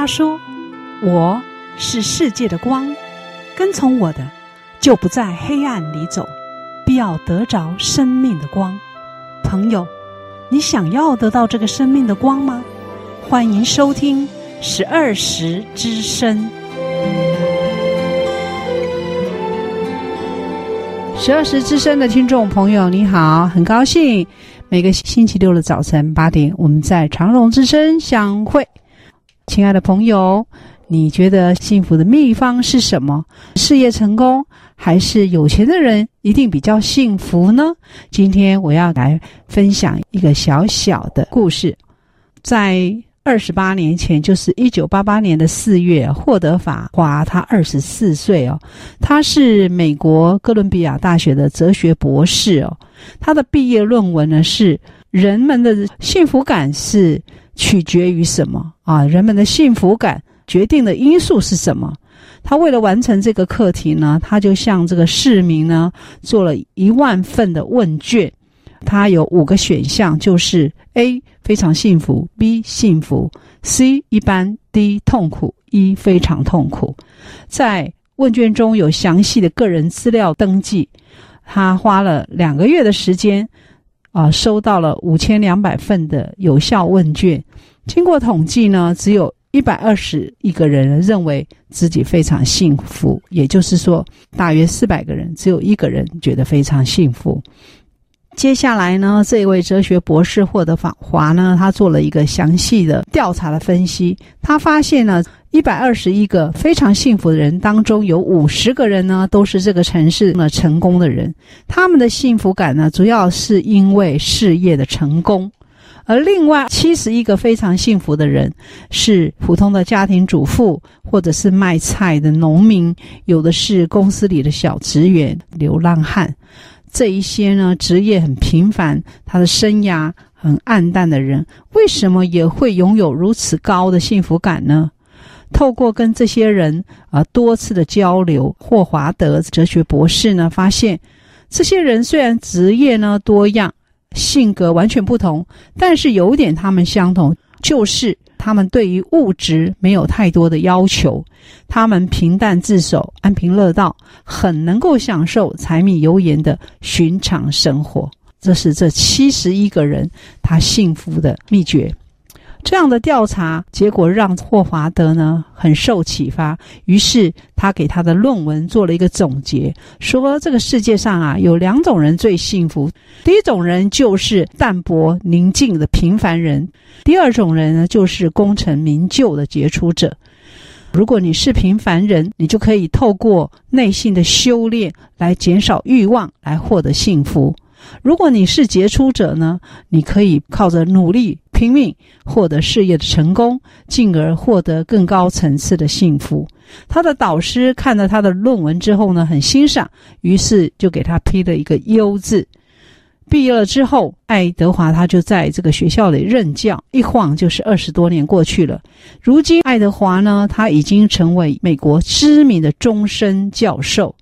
他说：“我是世界的光，跟从我的，就不在黑暗里走，必要得着生命的光。”朋友，你想要得到这个生命的光吗？欢迎收听十二时之声。十二时之声的听众朋友，你好，很高兴每个星期六的早晨八点，我们在长隆之声相会。亲爱的朋友，你觉得幸福的秘方是什么？事业成功，还是有钱的人一定比较幸福呢？今天我要来分享一个小小的故事，在。二十八年前，就是一九八八年的四月，霍德法华他二十四岁哦，他是美国哥伦比亚大学的哲学博士哦。他的毕业论文呢是“人们的幸福感是取决于什么啊？人们的幸福感决定的因素是什么？”他为了完成这个课题呢，他就向这个市民呢做了一万份的问卷。他有五个选项，就是 A 非常幸福，B 幸福，C 一般，D 痛苦，E 非常痛苦。在问卷中有详细的个人资料登记。他花了两个月的时间，啊、收到了五千两百份的有效问卷。经过统计呢，只有一百二十一个人认为自己非常幸福，也就是说，大约四百个人，只有一个人觉得非常幸福。接下来呢，这位哲学博士霍德法华呢，他做了一个详细的调查的分析。他发现呢，一百二十一个非常幸福的人当中，有五十个人呢，都是这个城市呢成功的人。他们的幸福感呢，主要是因为事业的成功。而另外七十一个非常幸福的人，是普通的家庭主妇，或者是卖菜的农民，有的是公司里的小职员、流浪汉。这一些呢，职业很平凡，他的生涯很暗淡的人，为什么也会拥有如此高的幸福感呢？透过跟这些人啊多次的交流，霍华德哲学博士呢发现，这些人虽然职业呢多样，性格完全不同，但是有点他们相同，就是。他们对于物质没有太多的要求，他们平淡自守、安贫乐道，很能够享受柴米油盐的寻常生活。这是这七十一个人他幸福的秘诀。这样的调查结果让霍华德呢很受启发，于是他给他的论文做了一个总结，说这个世界上啊有两种人最幸福，第一种人就是淡泊宁静的平凡人，第二种人呢就是功成名就的杰出者。如果你是平凡人，你就可以透过内心的修炼来减少欲望，来获得幸福。如果你是杰出者呢，你可以靠着努力拼命获得事业的成功，进而获得更高层次的幸福。他的导师看了他的论文之后呢，很欣赏，于是就给他批了一个优字。毕业了之后，爱德华他就在这个学校里任教，一晃就是二十多年过去了。如今，爱德华呢，他已经成为美国知名的终身教授。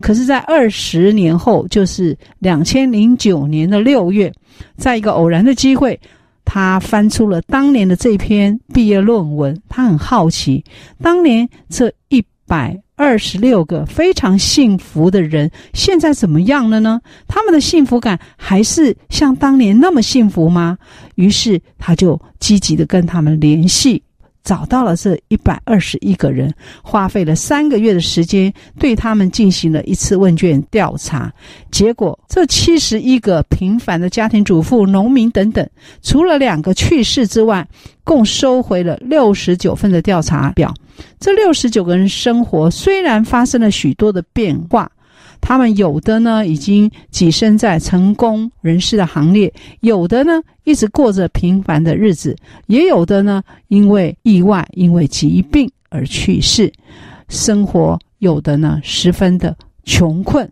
可是，在二十年后，就是两千零九年的六月，在一个偶然的机会，他翻出了当年的这篇毕业论文。他很好奇，当年这一百二十六个非常幸福的人，现在怎么样了呢？他们的幸福感还是像当年那么幸福吗？于是，他就积极地跟他们联系。找到了这一百二十一个人，花费了三个月的时间，对他们进行了一次问卷调查。结果，这七十一个平凡的家庭主妇、农民等等，除了两个去世之外，共收回了六十九份的调查表。这六十九个人生活虽然发生了许多的变化。他们有的呢，已经跻身在成功人士的行列；有的呢，一直过着平凡的日子；也有的呢，因为意外、因为疾病而去世。生活有的呢，十分的穷困。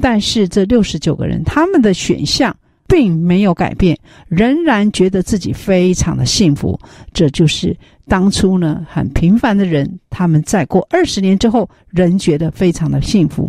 但是这六十九个人，他们的选项并没有改变，仍然觉得自己非常的幸福。这就是当初呢，很平凡的人，他们在过二十年之后，仍觉得非常的幸福。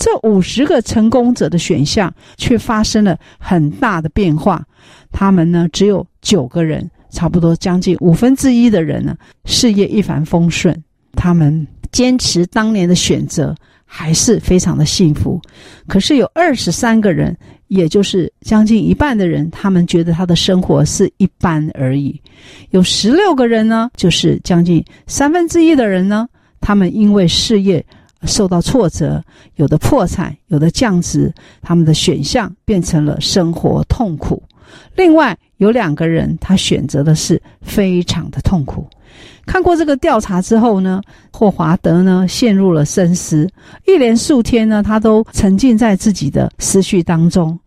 这五十个成功者的选项却发生了很大的变化，他们呢，只有九个人差不多将近五分之一的人呢，事业一帆风顺。他们坚持当年的选择，还是非常的幸福。可是有二十三个人，也就是将近一半的人，他们觉得他的生活是一般而已。有十六个人呢，就是将近三分之一的人呢，他们因为事业受到挫折，有的破产，有的降职，他们的选项变成了生活痛苦。另外有两个人，他选择的是非常的痛苦。看过这个调查之后呢，霍华德呢陷入了深思，一连数天呢，他都沉浸在自己的思绪当中。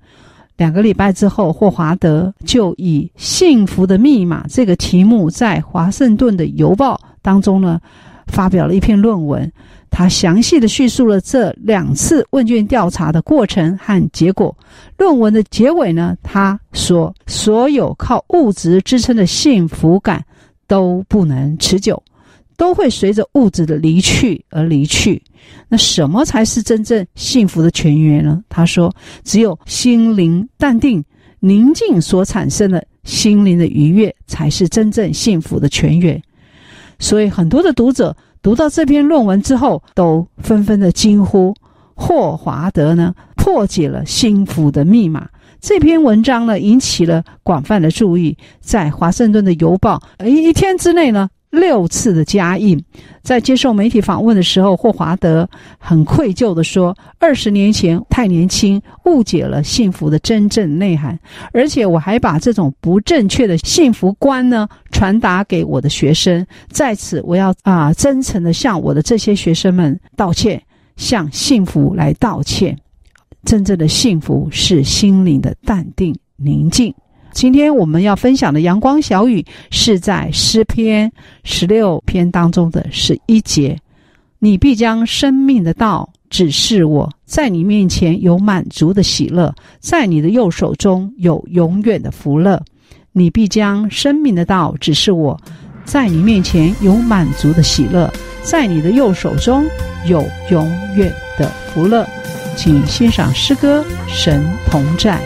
两个礼拜之后，霍华德就以《幸福的密码》这个题目，在华盛顿的邮报当中呢，发表了一篇论文。他详细的叙述了这两次问卷调查的过程和结果。论文的结尾呢，他说：“所有靠物质支撑的幸福感都不能持久，都会随着物质的离去而离去。那什么才是真正幸福的泉源呢？”他说：“只有心灵淡定、宁静所产生的心灵的愉悦，才是真正幸福的泉源。”所以，很多的读者。读到这篇论文之后，都纷纷的惊呼：“霍华德呢，破解了幸福的密码。”这篇文章呢，引起了广泛的注意，在华盛顿的邮报，一一天之内呢。六次的加印，在接受媒体访问的时候，霍华德很愧疚地说：“二十年前太年轻，误解了幸福的真正内涵，而且我还把这种不正确的幸福观呢传达给我的学生。在此，我要啊真诚地向我的这些学生们道歉，向幸福来道歉。真正的幸福是心灵的淡定宁静。”今天我们要分享的阳光小语是在诗篇十六篇当中的十一节：“你必将生命的道指示我，在你面前有满足的喜乐，在你的右手中有永远的福乐。你必将生命的道指示我，在你面前有满足的喜乐，在你的右手中有永远的福乐。”请欣赏诗歌《神同在》。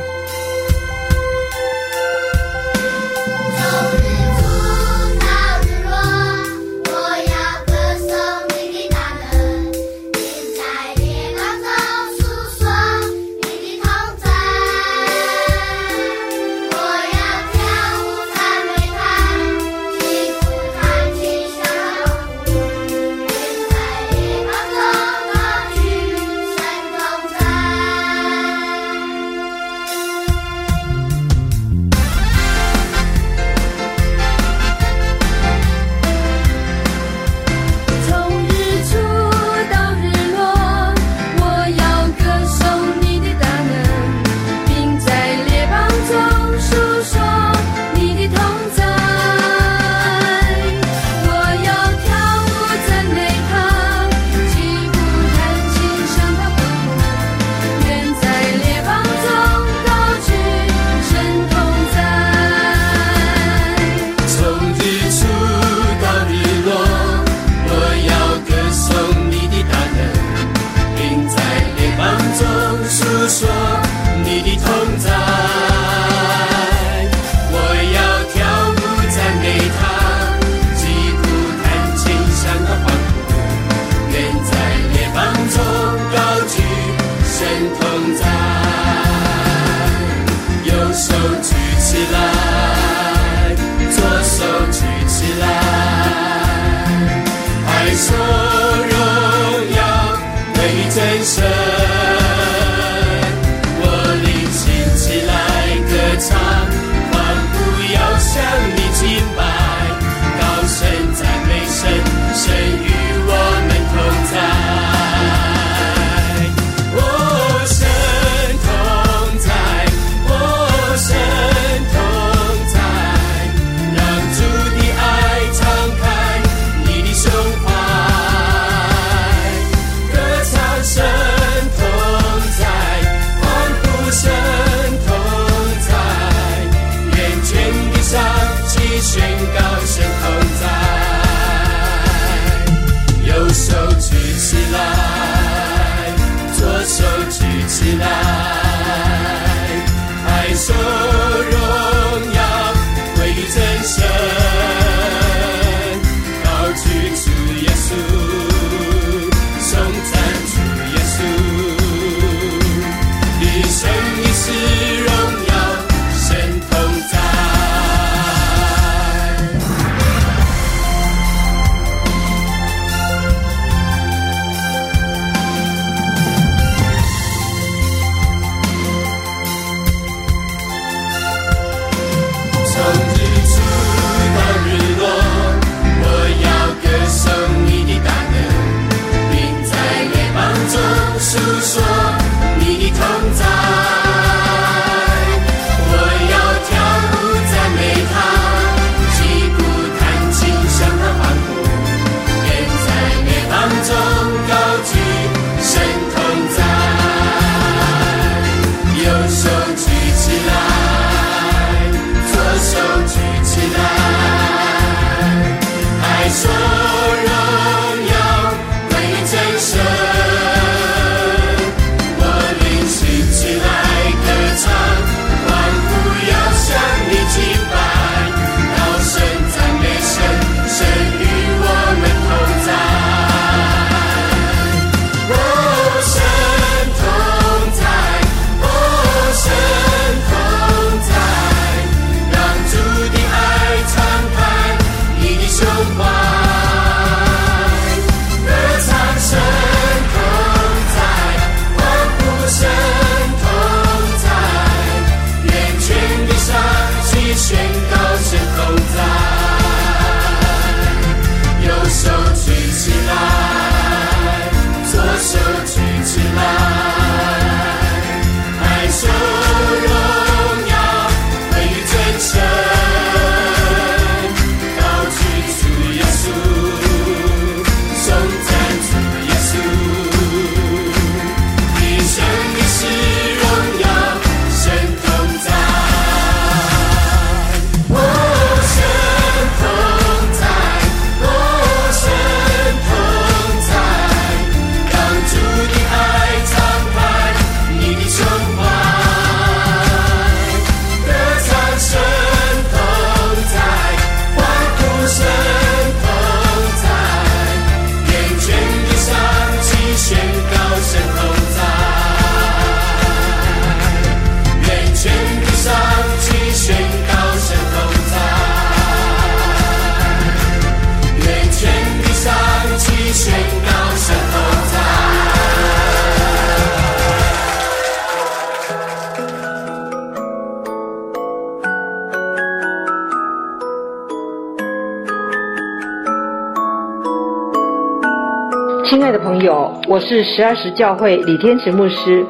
我是十二时教会李天池牧师。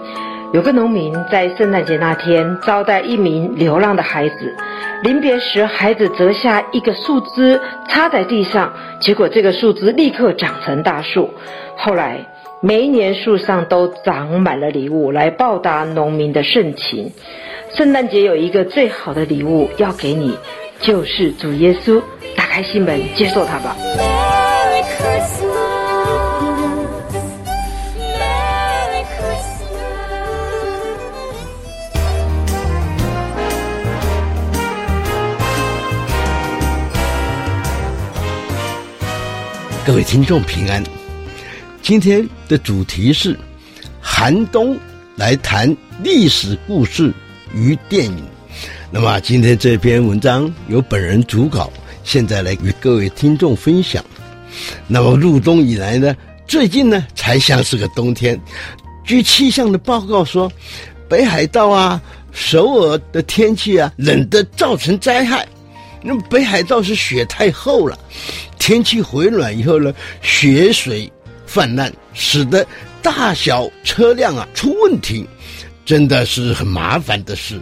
有个农民在圣诞节那天招待一名流浪的孩子，临别时，孩子折下一个树枝插在地上，结果这个树枝立刻长成大树。后来，每一年树上都长满了礼物来报答农民的盛情。圣诞节有一个最好的礼物要给你，就是主耶稣。打开心门，接受他吧。各位听众平安，今天的主题是寒冬来谈历史故事与电影。那么今天这篇文章由本人主稿，现在来与各位听众分享。那么入冬以来呢，最近呢才像是个冬天。据气象的报告说，北海道啊、首尔的天气啊冷得造成灾害。那北海道是雪太厚了。天气回暖以后呢，雪水泛滥，使得大小车辆啊出问题，真的是很麻烦的事。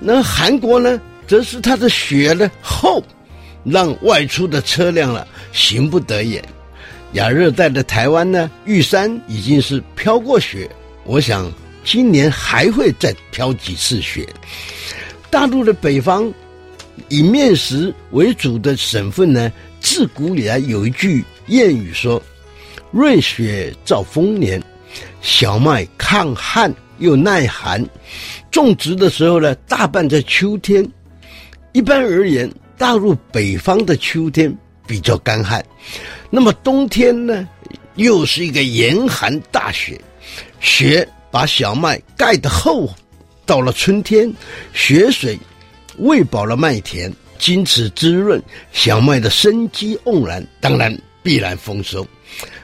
那韩国呢，则是它的雪呢厚，让外出的车辆了行不得也。亚热带的台湾呢，玉山已经是飘过雪，我想今年还会再飘几次雪。大陆的北方，以面食为主的省份呢。自古以来有一句谚语说：“瑞雪兆丰年，小麦抗旱又耐寒。”种植的时候呢，大半在秋天。一般而言，大陆北方的秋天比较干旱，那么冬天呢，又是一个严寒大雪，雪把小麦盖得厚。到了春天，雪水喂饱了麦田。经此滋润，小麦的生机盎然，当然必然丰收。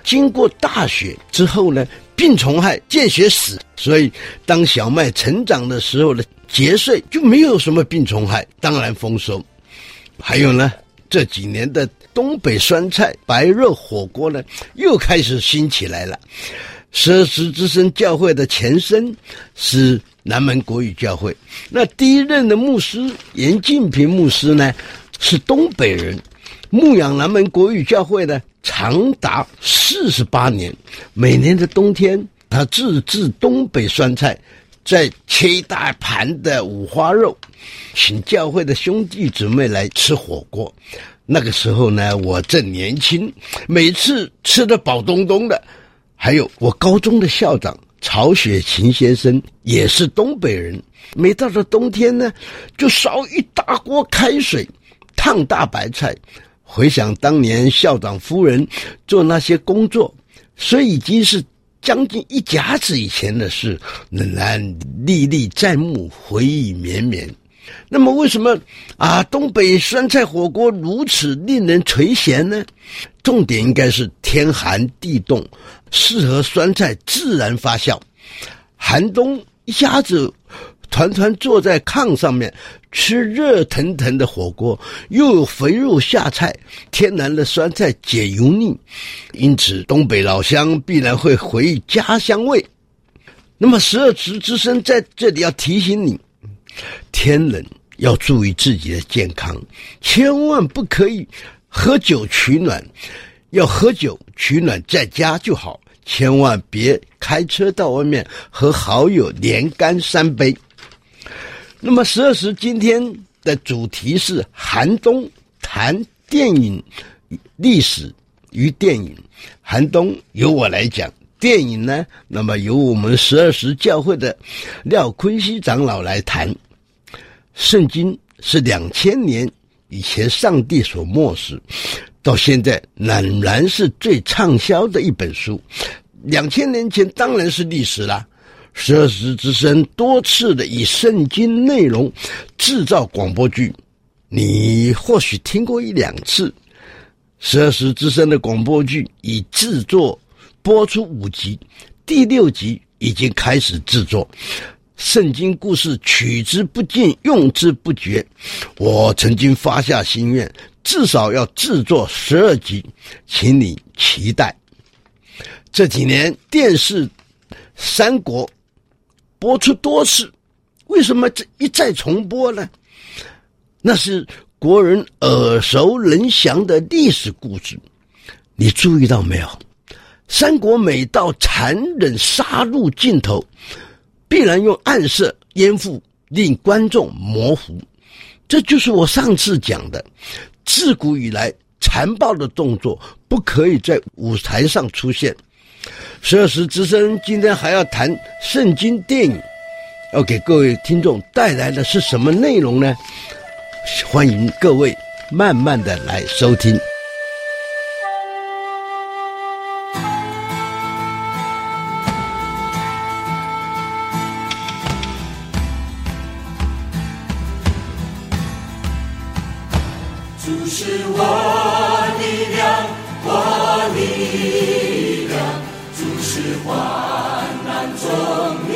经过大雪之后呢，病虫害见血死，所以当小麦成长的时候呢，结穗就没有什么病虫害，当然丰收。还有呢，这几年的东北酸菜白肉火锅呢，又开始兴起来了。十二时之声教会的前身是南门国语教会，那第一任的牧师严敬平牧师呢，是东北人，牧养南门国语教会呢，长达四十八年。每年的冬天，他自制东北酸菜，再切一大盘的五花肉，请教会的兄弟姊妹来吃火锅。那个时候呢，我正年轻，每次吃得饱咚咚的。还有我高中的校长曹雪芹先生也是东北人，每到了冬天呢，就烧一大锅开水，烫大白菜。回想当年校长夫人做那些工作，虽已经是将近一甲子以前的事，仍然历历在目，回忆绵绵。那么，为什么啊东北酸菜火锅如此令人垂涎呢？重点应该是天寒地冻，适合酸菜自然发酵。寒冬一家子团团坐在炕上面吃热腾腾的火锅，又有肥肉下菜，天然的酸菜解油腻，因此东北老乡必然会回忆家乡味。那么十二时之声在这里要提醒你，天冷要注意自己的健康，千万不可以。喝酒取暖，要喝酒取暖在家就好，千万别开车到外面和好友连干三杯。那么十二时今天的主题是寒冬，谈电影历史与电影。寒冬由我来讲，电影呢，那么由我们十二时教会的廖坤熙长老来谈。圣经是两千年。以前上帝所默示，到现在仍然是最畅销的一本书。两千年前当然是历史啦。十二时之声多次的以圣经内容制造广播剧，你或许听过一两次。十二时之声的广播剧已制作播出五集，第六集已经开始制作。圣经故事取之不尽，用之不绝。我曾经发下心愿，至少要制作十二集，请你期待。这几年电视《三国》播出多次，为什么这一再重播呢？那是国人耳熟能详的历史故事。你注意到没有？三国每到残忍杀戮尽头，必然用暗色掩覆，令观众模糊。这就是我上次讲的，自古以来残暴的动作不可以在舞台上出现。十二时之声今天还要谈圣经电影，要给各位听众带来的是什么内容呢？欢迎各位慢慢的来收听。主是我力量我力量主是患难中。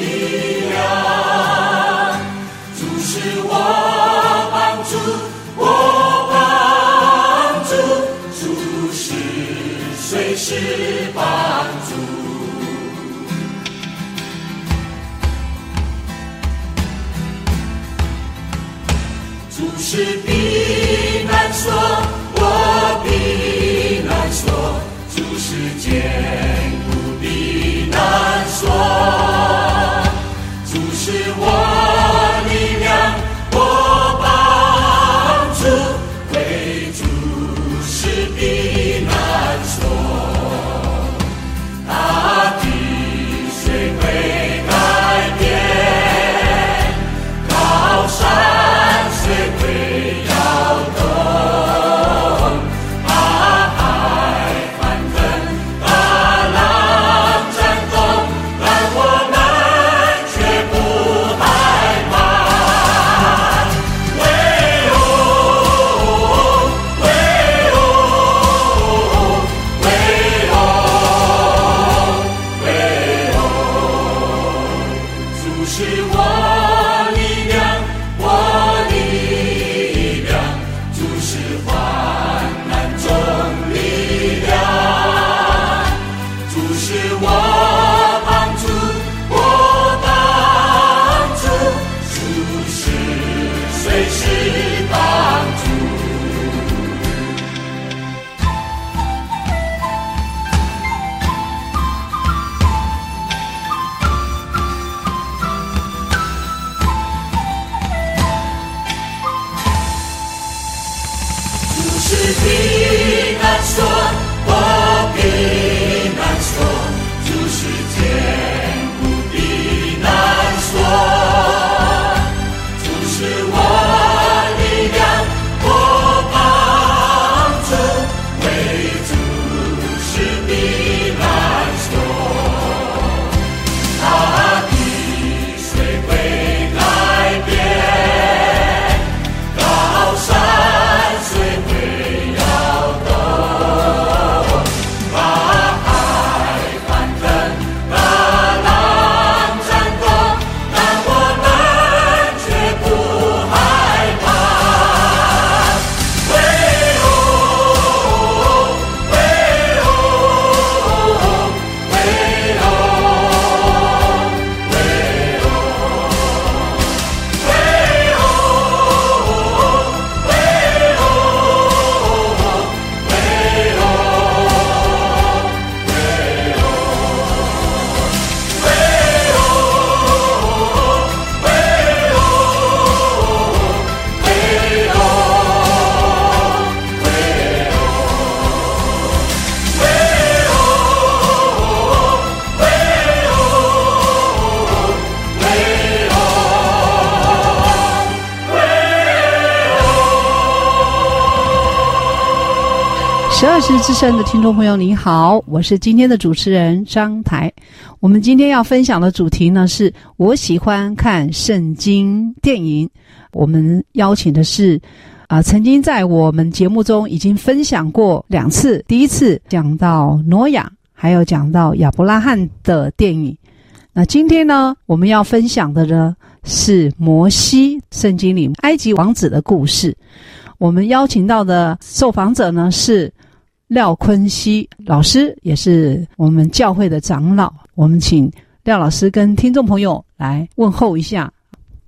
之声的听众朋友，你好，我是今天的主持人张台。我们今天要分享的主题呢，是我喜欢看圣经电影。我们邀请的是啊、曾经在我们节目中已经分享过两次，第一次讲到挪亚，还有讲到亚伯拉罕的电影。那今天呢，我们要分享的呢是摩西，圣经里埃及王子的故事。我们邀请到的受访者呢是。廖坤熙老师，也是我们教会的长老。我们请廖老师跟听众朋友来问候一下。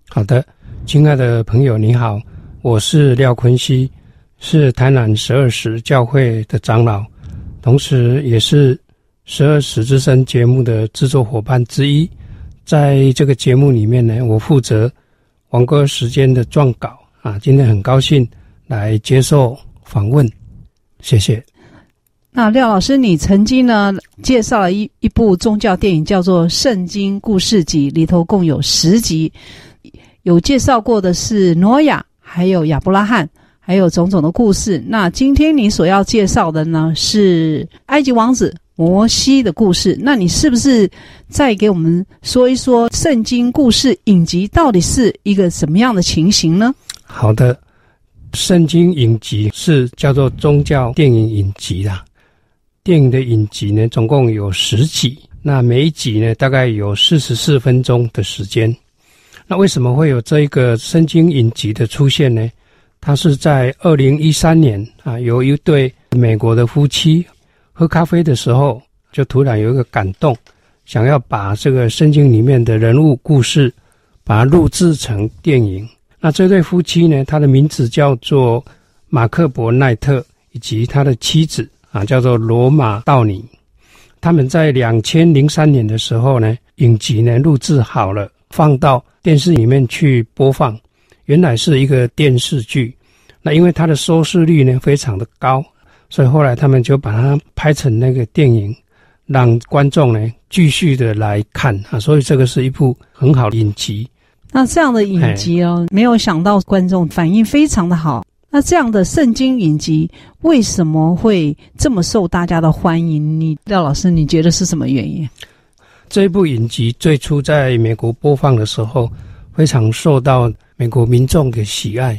好的，亲爱的朋友，你好，我是廖坤熙，是台南十二时教会的长老，同时也是十二时之声节目的制作伙伴之一。在这个节目里面呢，我负责王哥时间的撰稿啊。今天很高兴来接受访问，谢谢。那廖老师，你曾经呢介绍了一一部宗教电影，叫做《圣经故事集》，里头共有十集。有介绍过的是挪亚，还有亚伯拉罕，还有种种的故事。那今天你所要介绍的呢，是埃及王子摩西的故事。那你是不是再给我们说一说圣经故事影集到底是一个什么样的情形呢？好的，圣经影集是叫做宗教电影影集啦。电影的影集呢，总共有十集，那每一集呢，大概有四十四分钟的时间。那为什么会有这一个圣经影集的出现呢？它是在二零一三年啊，有一对美国的夫妻喝咖啡的时候，就突然有一个感动，想要把这个圣经里面的人物故事，把它录制成电影。那这对夫妻呢，他的名字叫做马克伯奈特，以及他的妻子啊，叫做罗马道尼。他们在两千零三年的时候呢，影集呢录制好了。放到电视里面去播放，原来是一个电视剧，那因为它的收视率呢非常的高，所以后来他们就把它拍成那个电影，让观众呢继续的来看啊，所以这个是一部很好的影集。那这样的影集哦，没有想到观众反应非常的好。那这样的圣经影集为什么会这么受大家的欢迎？你廖老师，你觉得是什么原因？这部影集最初在美国播放的时候，非常受到美国民众的喜爱。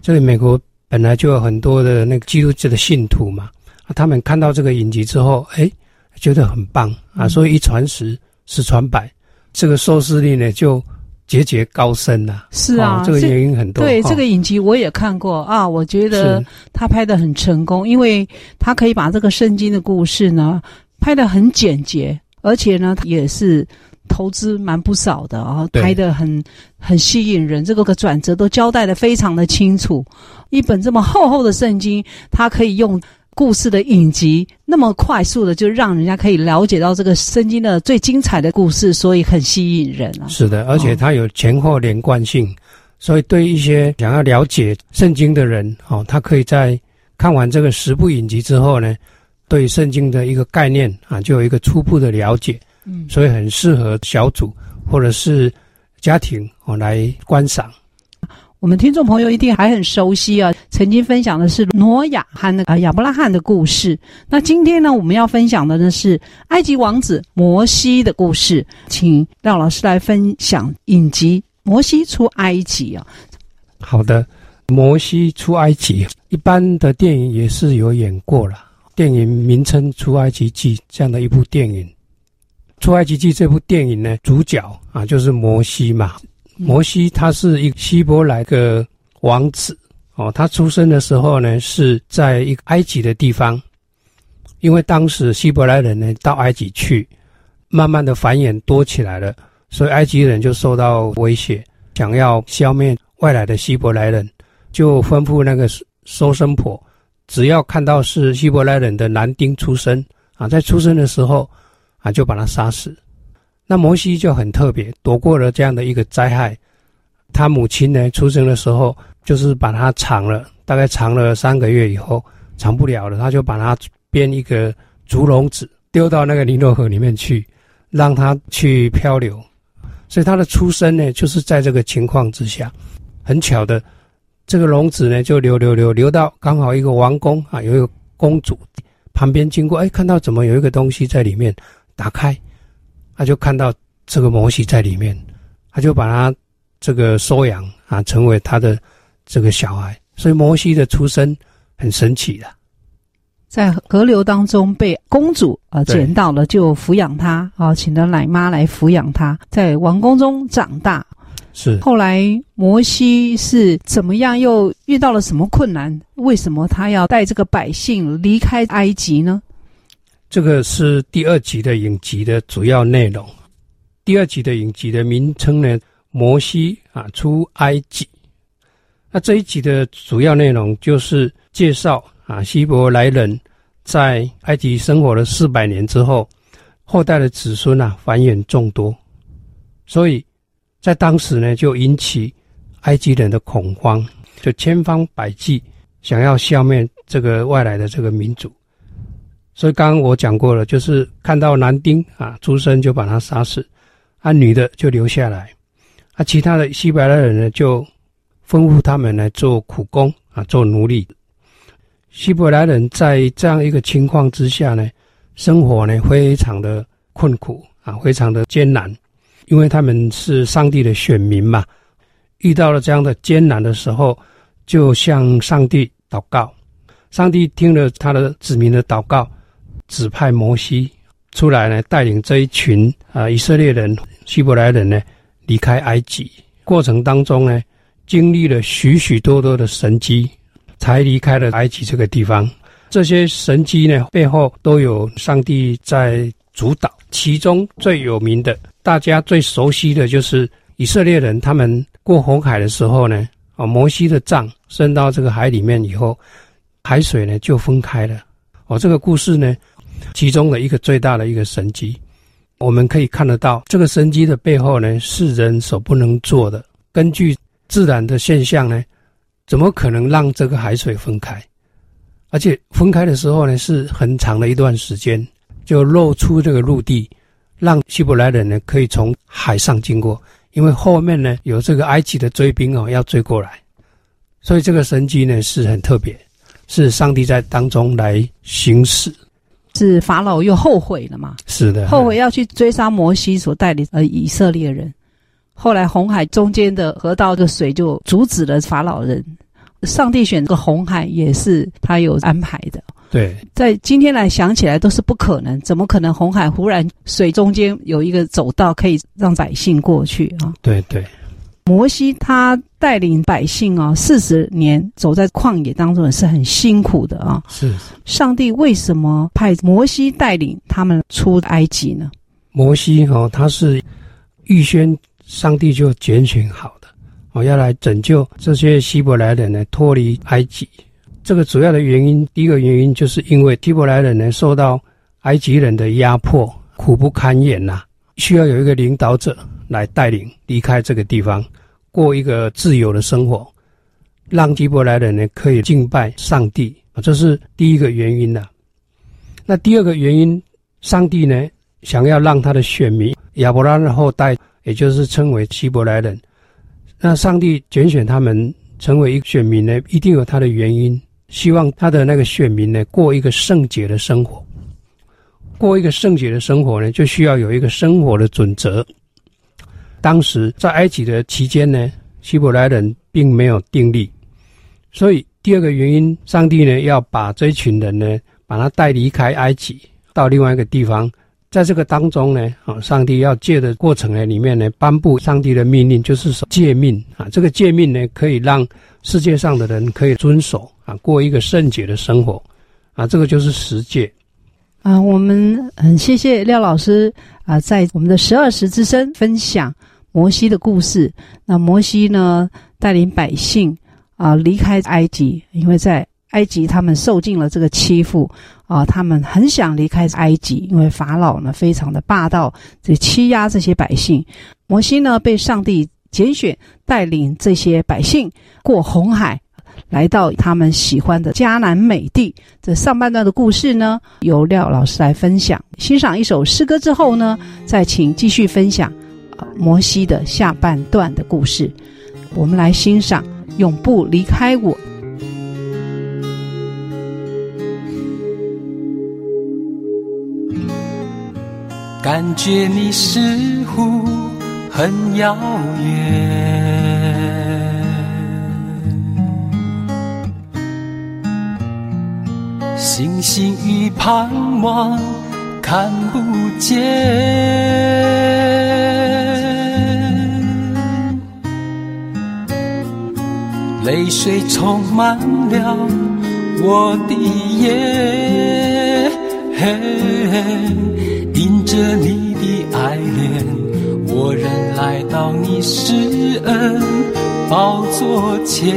这里美国本来就有很多的那个基督教的信徒嘛，啊，他们看到这个影集之后，哎，觉得很棒啊，所以一传十，十传百，这个收视率呢就节节高升呐。是啊，哦，这个原因很多。对，这个影集我也看过啊，我觉得他拍的很成功，因为他可以把这个圣经的故事呢拍的很简洁。而且呢，也是投资蛮不少的啊，拍的很很吸引人，这个个转折都交代的非常的清楚。一本这么厚厚的圣经，它可以用故事的影集，那么快速的就让人家可以了解到这个圣经的最精彩的故事，所以很吸引人啊。是的，而且它有前后连贯性，哦，所以对一些想要了解圣经的人，哦，他可以在看完这个十部影集之后呢，对圣经的一个概念啊，就有一个初步的了解，嗯，所以很适合小组或者是家庭哦来观赏。我们听众朋友一定还很熟悉啊，曾经分享的是挪亚和啊亚伯拉罕的故事。那今天呢，我们要分享的呢是埃及王子摩西的故事，请廖老师来分享影集《摩西出埃及》啊。好的，《摩西出埃及》一般的电影也是有演过了。电影名称《出埃及记》这样的一部电影，《出埃及记》这部电影呢，主角啊就是摩西嘛。摩西他是一个希伯来的王子哦，他出生的时候呢是在一个埃及的地方，因为当时希伯来人呢到埃及去，慢慢的繁衍多起来了，所以埃及人就受到威胁，想要消灭外来的希伯来人，就吩咐那个收生婆。只要看到是希伯来人的男丁出生啊，在出生的时候啊，就把他杀死。那摩西就很特别，躲过了这样的一个灾害。他母亲呢，出生的时候就是把他藏了，大概藏了三个月以后，藏不了了，他就把他编一个竹笼子，丢到那个尼罗河里面去，让他去漂流。所以他的出生呢，就是在这个情况之下，很巧的。这个笼子呢，就流流流流到刚好一个王宫啊，有一个公主旁边经过，哎，看到怎么有一个东西在里面，打开，他就看到这个摩西在里面，他就把他这个收养啊，成为他的这个小孩。所以摩西的出生很神奇的，在河流当中被公主啊捡到了，就抚养他啊，请了奶妈来抚养他，在王宫中长大。是。后来摩西是怎么样？又遇到了什么困难？为什么他要带这个百姓离开埃及呢？这个是第二集的影集的主要内容。第二集的影集的名称呢？摩西啊，出埃及。那这一集的主要内容就是介绍啊，希伯来人在埃及生活了四百年之后，后代的子孙啊繁衍众多，所以在当时呢就引起埃及人的恐慌，就千方百计想要消灭这个外来的这个民族。所以刚刚我讲过了，就是看到男丁啊出生就把他杀死，啊女的就留下来。啊，其他的希伯来人呢，就吩咐他们来做苦工啊，做奴隶。希伯来人在这样一个情况之下呢，生活呢非常的困苦啊，非常的艰难，因为他们是上帝的选民嘛。遇到了这样的艰难的时候，就向上帝祷告。上帝听了他的子民的祷告，指派摩西出来呢，带领这一群啊以色列人、希伯来人呢。离开埃及过程当中呢，经历了许许多多的神迹，才离开了埃及这个地方。这些神迹呢，背后都有上帝在主导。其中最有名的，大家最熟悉的就是以色列人他们过红海的时候呢，啊，摩西的杖伸到这个海里面以后，海水呢就分开了。哦，这个故事呢，其中的一个最大的一个神迹。我们可以看得到，这个神迹的背后呢，是人所不能做的。根据自然的现象呢，怎么可能让这个海水分开？而且分开的时候呢，是很长的一段时间，就露出这个陆地，让希伯来人呢可以从海上经过。因为后面呢有这个埃及的追兵哦要追过来，所以这个神迹呢是很特别，是上帝在当中来行事。是法老又后悔了嘛？是的，后悔要去追杀摩西所带领的以色列人。后来红海中间的河道的水就阻止了法老人。上帝选这个红海也是他有安排的。对，在今天来想起来都是不可能，怎么可能红海忽然水中间有一个走道可以让百姓过去啊？对对。摩西他带领百姓啊，四十年走在旷野当中也是很辛苦的啊。是。上帝为什么派摩西带领他们出埃及呢？摩西哦，他是预先上帝就拣选好的哦，要来拯救这些希伯来人呢，脱离埃及。这个主要的原因，第一个原因就是因为希伯来人呢受到埃及人的压迫，苦不堪言呐、啊，需要有一个领导者。来带领离开这个地方，过一个自由的生活，让希伯来人呢可以敬拜上帝啊，这是第一个原因呐。那第二个原因，上帝呢想要让他的选民亚伯拉罕的后代，也就是称为希伯来人，那上帝拣选他们成为一个选民呢，一定有他的原因，希望他的那个选民呢过一个圣洁的生活，过一个圣洁的生活呢，就需要有一个生活的准则。当时在埃及的期间呢，希伯来人并没有定力，所以第二个原因，上帝呢要把这群人呢，把他带离开埃及，到另外一个地方，在这个当中呢，啊，上帝要借的过程呢里面呢，颁布上帝的命令，就是说诫命啊，这个诫命呢可以让世界上的人可以遵守啊，过一个圣洁的生活啊，这个就是十诫啊。我们很谢谢廖老师啊，在我们的十二时之声分享。摩西的故事，那摩西呢带领百姓啊离开埃及，因为在埃及他们受尽了这个欺负啊，他们很想离开埃及，因为法老呢非常的霸道，这欺压这些百姓。摩西呢被上帝拣选，带领这些百姓过红海，来到他们喜欢的迦南美地。这上半段的故事呢，由廖老师来分享。欣赏一首诗歌之后呢，再请继续分享。摩西的下半段的故事，我们来欣赏《永不离开我》。感觉你似乎很遥远，星星与盼望看不见。泪水充满了我的眼，因着你的爱恋，我仍来到你施恩宝座前。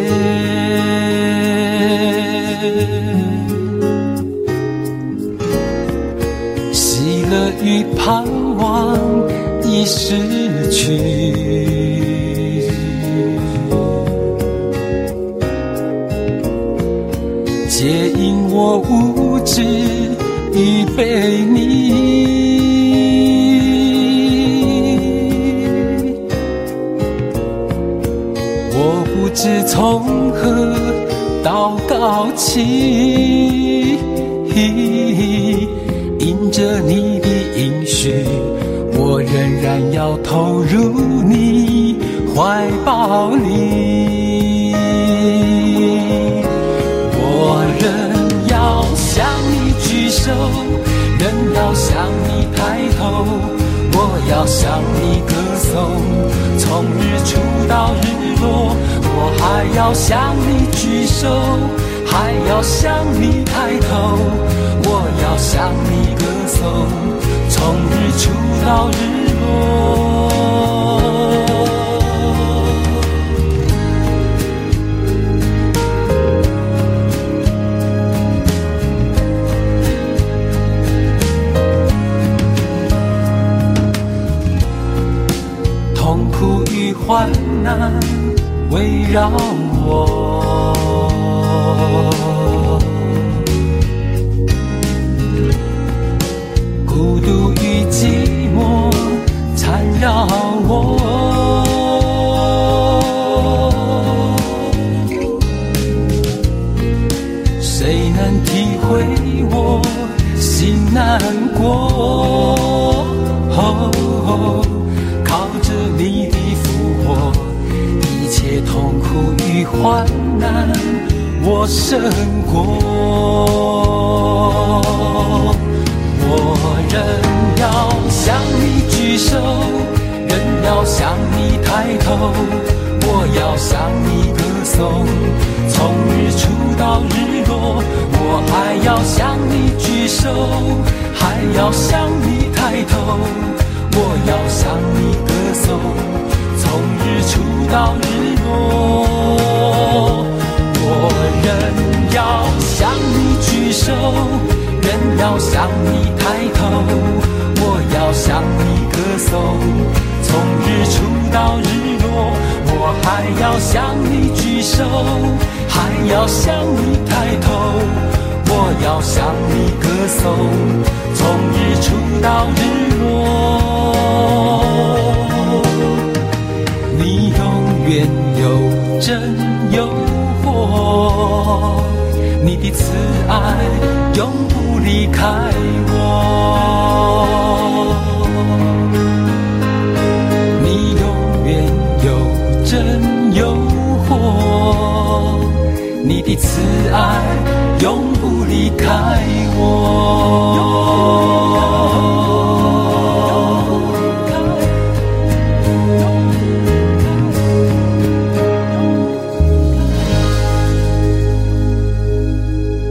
喜乐与盼望已失去。皆因我无知与被你，我不知从何祷告起，因着你的应许，我仍然要投入你怀抱里。手人要向你抬头，我要向你歌颂，从日出到日落，我还要向你举手，还要向你抬头，我要向你歌颂，从日出到日落。愿有真有活，你的慈爱永不离开我。你永远有真有活，你的慈爱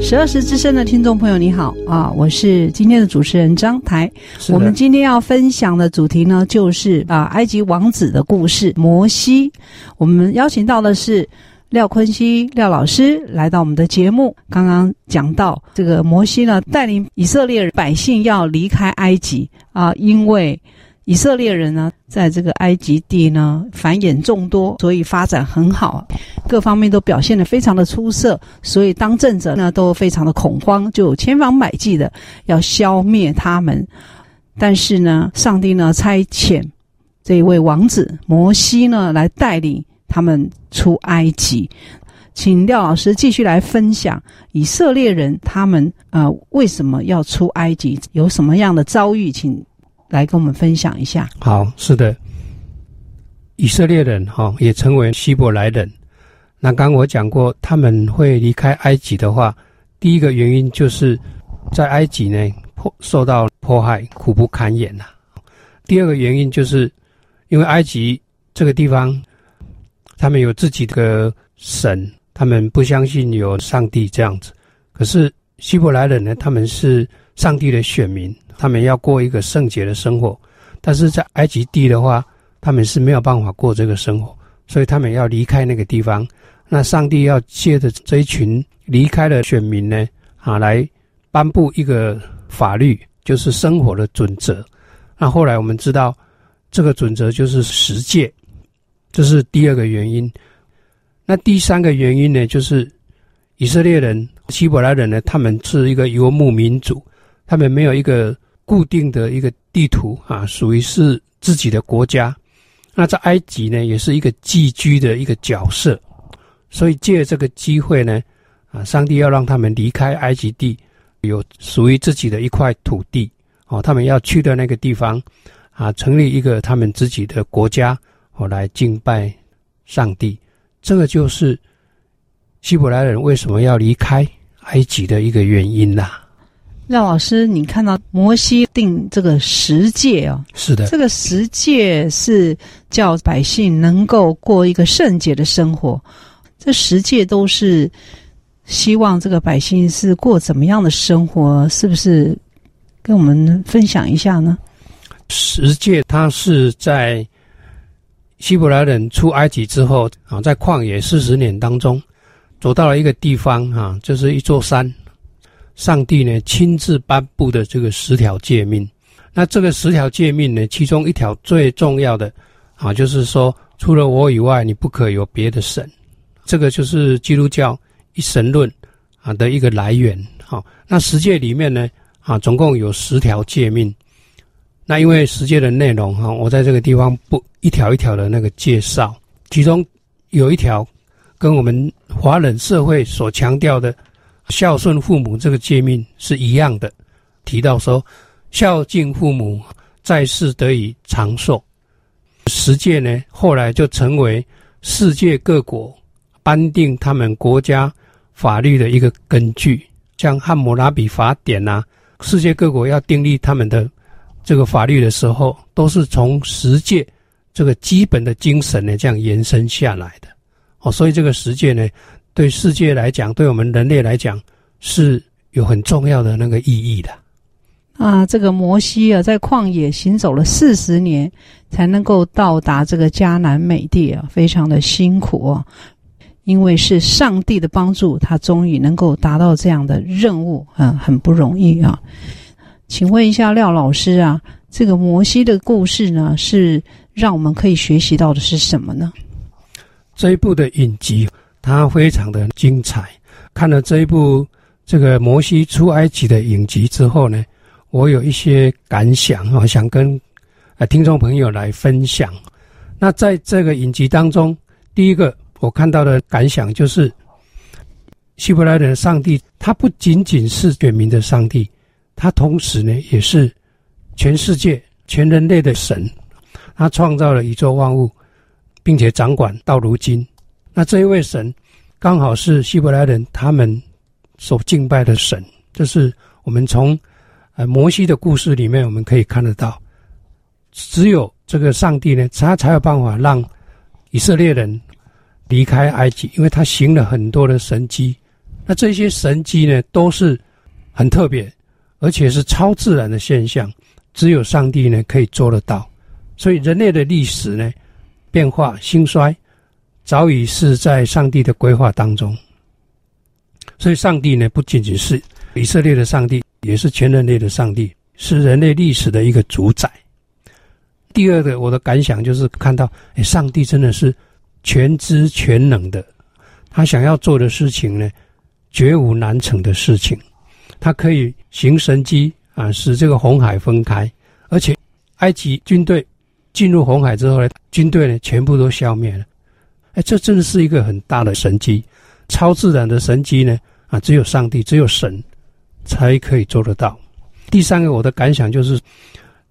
十二时之声的听众朋友，你好啊！我是今天的主持人张台。我们今天要分享的主题呢，就是啊，埃及王子的故事——摩西。我们邀请到的是廖坤熙廖老师来到我们的节目。刚刚讲到这个摩西呢，带领以色列百姓要离开埃及啊，因为。以色列人呢，在这个埃及地呢，繁衍众多，所以发展很好，各方面都表现得非常的出色，所以当政者呢都非常的恐慌，就千方百计的要消灭他们。但是呢，上帝呢差遣这一位王子摩西呢来带领他们出埃及。请廖老师继续来分享以色列人他们呃为什么要出埃及，有什么样的遭遇，请。来跟我们分享一下。好，是的，以色列人哈、也称为希伯来人。那刚刚我讲过，他们会离开埃及的话，第一个原因就是在埃及呢迫受到迫害，苦不堪言呐。第二个原因就是因为埃及这个地方，他们有自己的神，他们不相信有上帝这样子。可是希伯来人呢，他们是上帝的选民，他们要过一个圣洁的生活。但是在埃及地的话，他们是没有办法过这个生活，所以他们要离开那个地方。那上帝要借着这一群离开的选民呢，啊，来颁布一个法律，就是生活的准则。那后来我们知道，这个准则就是十诫，这是第二个原因。那第三个原因呢，就是以色列人、希伯来人呢，他们是一个游牧民族，他们没有一个固定的一个地图啊，属于是自己的国家。那在埃及呢，也是一个寄居的一个角色。所以借这个机会呢，啊，上帝要让他们离开埃及地，有属于自己的一块土地哦，他们要去的那个地方，啊，成立一个他们自己的国家，哦，来敬拜上帝。这个就是希伯来人为什么要离开埃及的一个原因啦。廖老师，你看到摩西定这个十诫哦，是的，这个十诫是叫百姓能够过一个圣洁的生活。这十诫都是希望这个百姓是过怎么样的生活？是不是跟我们分享一下呢？十诫它是在希伯来人出埃及之后啊，在旷野四十年当中，走到了一个地方啊，就是一座山，上帝呢亲自颁布的这个十条诫命。那这个十条诫命呢，其中一条最重要的啊，就是说除了我以外，你不可有别的神。这个就是基督教一神论啊的一个来源。好，那十诫里面呢啊，总共有十条诫命。那因为十诫的内容哈，我在这个地方不一条一条的那个介绍。其中有一条跟我们华人社会所强调的孝顺父母这个诫命是一样的，提到说孝敬父母，在世得以长寿。十诫呢，后来就成为世界各国。颁定他们国家法律的一个根据，像《汉谟拉比法典》呐，世界各国要订立他们的这个法律的时候，都是从十诫这个基本的精神呢这样延伸下来的。哦，所以这个十诫呢，对世界来讲，对我们人类来讲，是有很重要的那个意义的。啊，这个摩西啊，在旷野行走了四十年，才能够到达这个迦南美地啊，非常的辛苦啊。因为是上帝的帮助，他终于能够达到这样的任务，啊，很不容易啊。请问一下廖老师啊，这个摩西的故事呢，是让我们可以学习到的是什么呢？这一部的影集，它非常的精彩。看了这一部这个摩西出埃及的影集之后呢，我有一些感想啊，想跟啊听众朋友来分享。那在这个影集当中，第一个。我看到的感想就是，希伯来人的上帝，他不仅仅是选民的上帝，他同时呢也是全世界、全人类的神。他创造了宇宙万物，并且掌管到如今。那这一位神，刚好是希伯来人他们所敬拜的神。这是我们从呃摩西的故事里面我们可以看得到，只有这个上帝呢，他才有办法让以色列人。离开埃及，因为他行了很多的神迹，那这些神迹呢，都是很特别，而且是超自然的现象，只有上帝呢可以做得到。所以人类的历史呢，变化兴衰，早已是在上帝的规划当中。所以上帝呢，不仅仅是以色列的上帝，也是全人类的上帝，是人类历史的一个主宰。第二个，我的感想就是看到，哎，上帝真的是。全知全能的，他想要做的事情呢，绝无难成的事情。他可以行神迹啊，使这个红海分开，而且埃及军队进入红海之后呢，军队呢全部都消灭了。哎，这真的是一个很大的神迹，超自然的神迹呢啊，只有上帝，只有神才可以做得到。第三个，我的感想就是，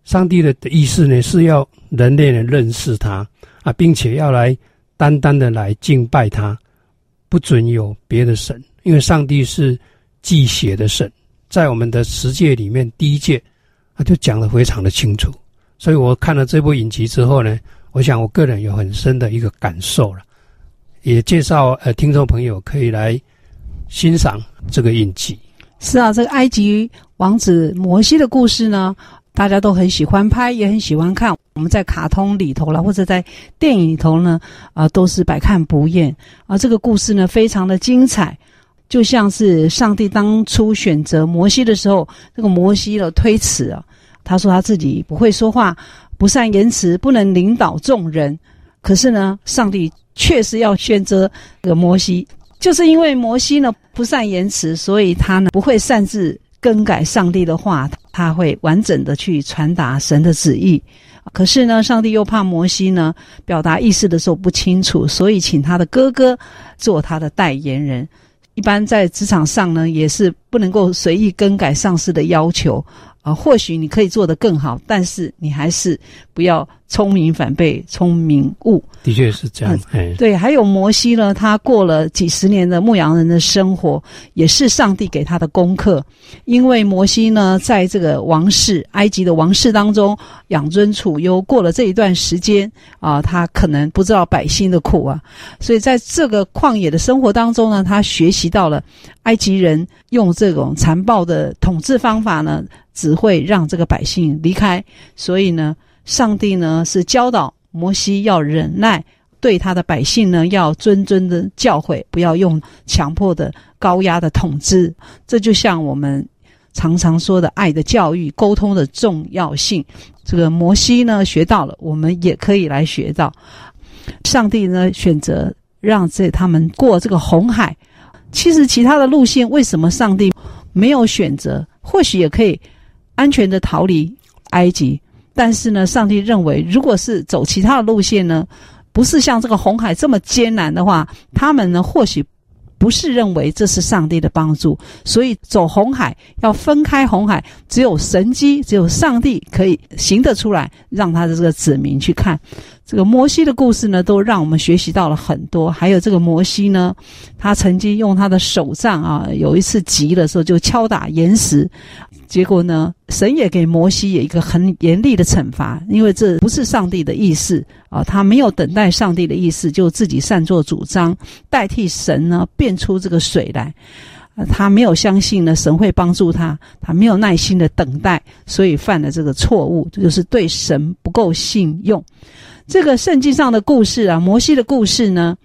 上帝的意思呢是要人类呢认识他啊，并且要来。单单的来敬拜他，不准有别的神，因为上帝是祭血的神，在我们的十诫里面，第一诫他就讲得非常的清楚。所以我看了这部影集之后呢，我想我个人有很深的一个感受了，也介绍呃听众朋友可以来欣赏这个印记。是啊，这个埃及王子摩西的故事呢，大家都很喜欢拍，也很喜欢看。我们在卡通里头啦，或者在电影里头呢，啊、都是百看不厌。啊，这个故事呢，非常的精彩，就像是上帝当初选择摩西的时候，这个摩西的推辞啊，他说他自己不会说话，不善言辞，不能领导众人。可是呢，上帝确实要选择这个摩西。就是因为摩西呢不善言辞，所以他呢不会擅自更改上帝的话，他会完整的去传达神的旨意。可是呢，上帝又怕摩西呢表达意思的时候不清楚，所以请他的哥哥做他的代言人。一般在职场上呢，也是不能够随意更改上司的要求。啊，或许你可以做得更好，但是你还是不要聪明反被聪明误。的确是这样。嗯，对，还有摩西呢，他过了几十年的牧羊人的生活，也是上帝给他的功课。因为摩西呢，在这个王室，埃及的王室当中养尊处优，过了这一段时间啊，他可能不知道百姓的苦啊，所以在这个旷野的生活当中呢，他学习到了埃及人用这种残暴的统治方法呢。只会让这个百姓离开，所以呢，上帝呢是教导摩西要忍耐，对他的百姓呢要谆谆的教诲，不要用强迫的高压的统治。这就像我们常常说的爱的教育、沟通的重要性。这个摩西呢学到了，我们也可以来学到。上帝呢选择让这他们过这个红海，其实其他的路线为什么上帝没有选择？或许也可以。安全的逃离埃及，但是呢，上帝认为，如果是走其他的路线呢，不是像这个红海这么艰难的话，他们呢或许不是认为这是上帝的帮助，所以走红海要分开红海，只有神机，只有上帝可以行得出来，让他的这个子民去看。这个摩西的故事呢，都让我们学习到了很多。还有这个摩西呢，他曾经用他的手杖啊，有一次急的时候就敲打岩石。结果呢，神也给摩西有一个很严厉的惩罚，因为这不是上帝的意思啊，他没有等待上帝的意思，就自己擅作主张，代替神呢变出这个水来，他没有相信呢神会帮助他，他没有耐心的等待，所以犯了这个错误，这就是对神不够信用。这个圣经上的故事啊，摩西的故事呢，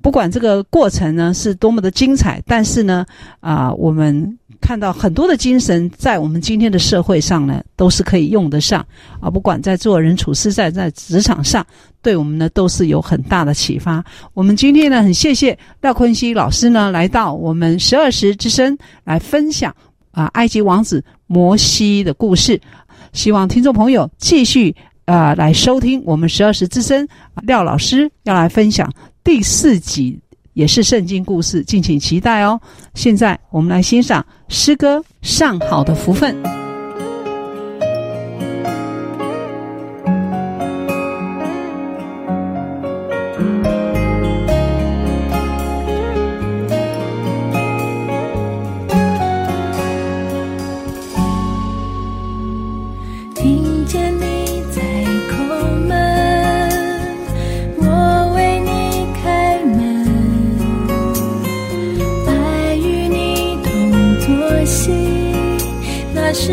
不管这个过程呢是多么的精彩，但是呢，啊，我们。看到很多的精神，在我们今天的社会上呢，都是可以用得上啊。不管在做人处事，在在职场上，对我们呢都是有很大的启发。我们今天呢，很谢谢廖坤熙老师呢来到我们十二时之声来分享啊埃及王子摩西的故事。希望听众朋友继续啊来收听我们十二时之声，廖老师要来分享第四集。也是圣经故事，敬请期待哦。现在我们来欣赏诗歌《上好的福分》。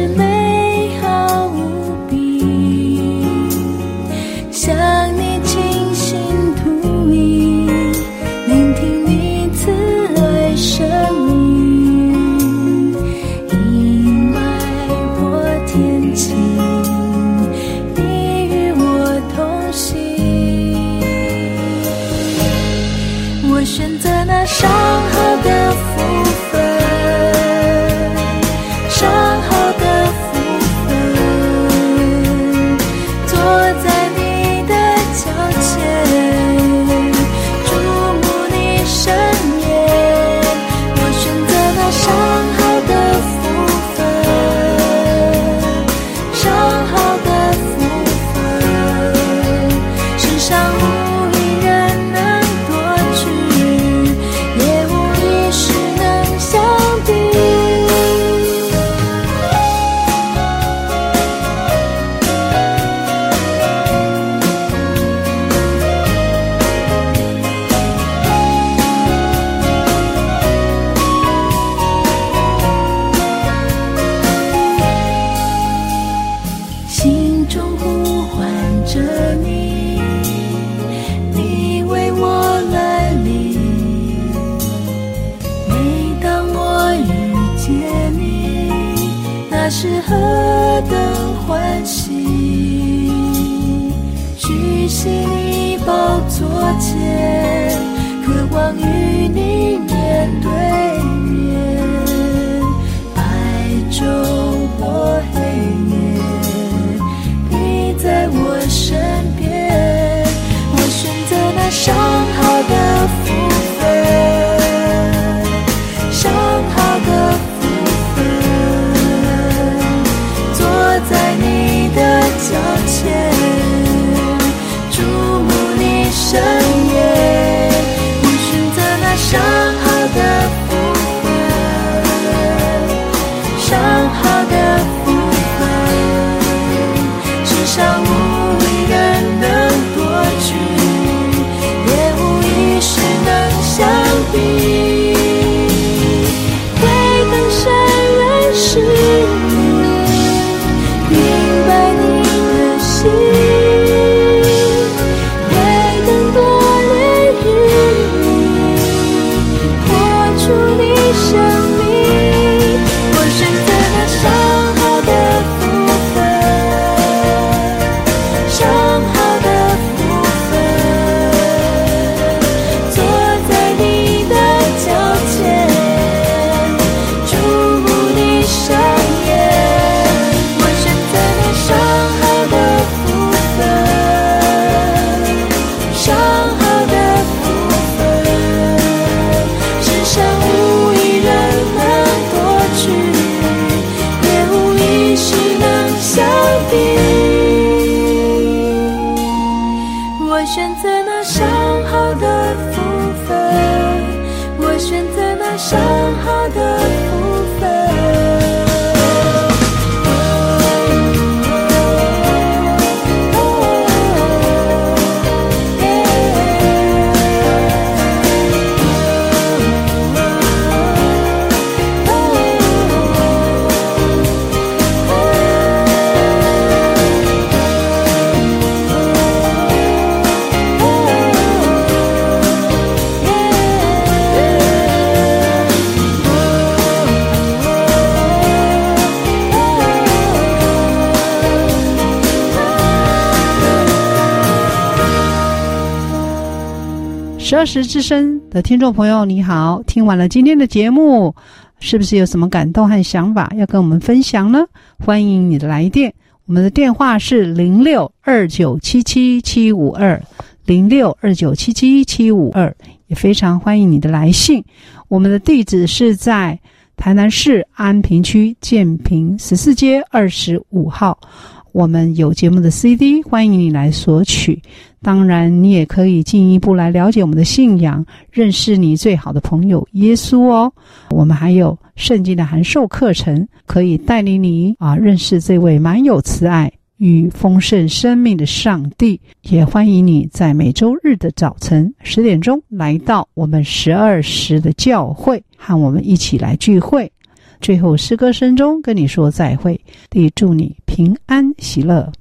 上十二时之声的听众朋友，你好！听完了今天的节目，是不是有什么感动和想法要跟我们分享呢？欢迎你的来电，我们的电话是零六二九七七七五二零六二九七七七五二，也非常欢迎你的来信。我们的地址是在台南市安平区建平十四街二十五号。我们有节目的 CD，欢迎你来索取。当然，你也可以进一步来了解我们的信仰，认识你最好的朋友耶稣哦。我们还有圣经的函授课程，可以带领你啊认识这位满有慈爱与丰盛生命的上帝。也欢迎你在每周日的早晨十点钟来到我们十二时的教会，和我们一起来聚会。最后，诗歌声中跟你说再会，也祝你平安喜乐。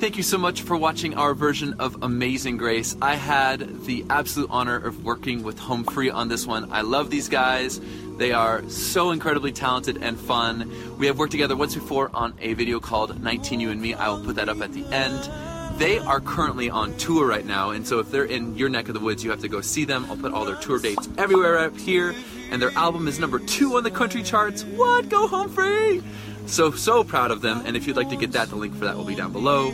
Thank you so much for watching our version of Amazing Grace. I had the absolute honor of working with Home Free on this one. I love these guys. They are so incredibly talented and fun. We have worked together once before on a video called 19 You and Me. I will put that up at the end. They are currently on tour right now, and so if they're in your neck of the woods, you have to go see them. I'll put all their tour dates everywhere up here, and their album is number two on the country charts. What? Go home free! So, so proud of them, and if you'd like to get that, the link for that will be down below.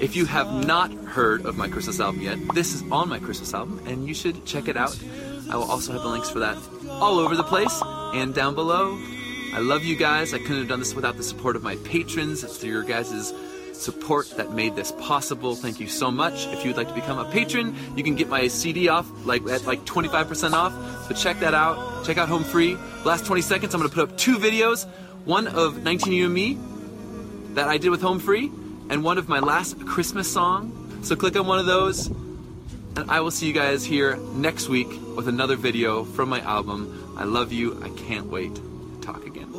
If you have not heard of my Christmas album yet, this is on my Christmas album, and you should check it out. I will also have the links for that all over the place and down below. I love you guys. I couldn't have done this without the support of my patrons. It's through your guys' support that made this possible. Thank you so much. If you'd like to become a patron, you can get my CD off like at like 25% off. So check that out. Check out Home Free. Last 20 seconds, I'm gonna put up two videos. One of 19 You and Me that I did with Home Free, and one of my last Christmas song. So click on one of those, and I will see you guys here next week with another video from my album. I love you. I can't wait to talk again.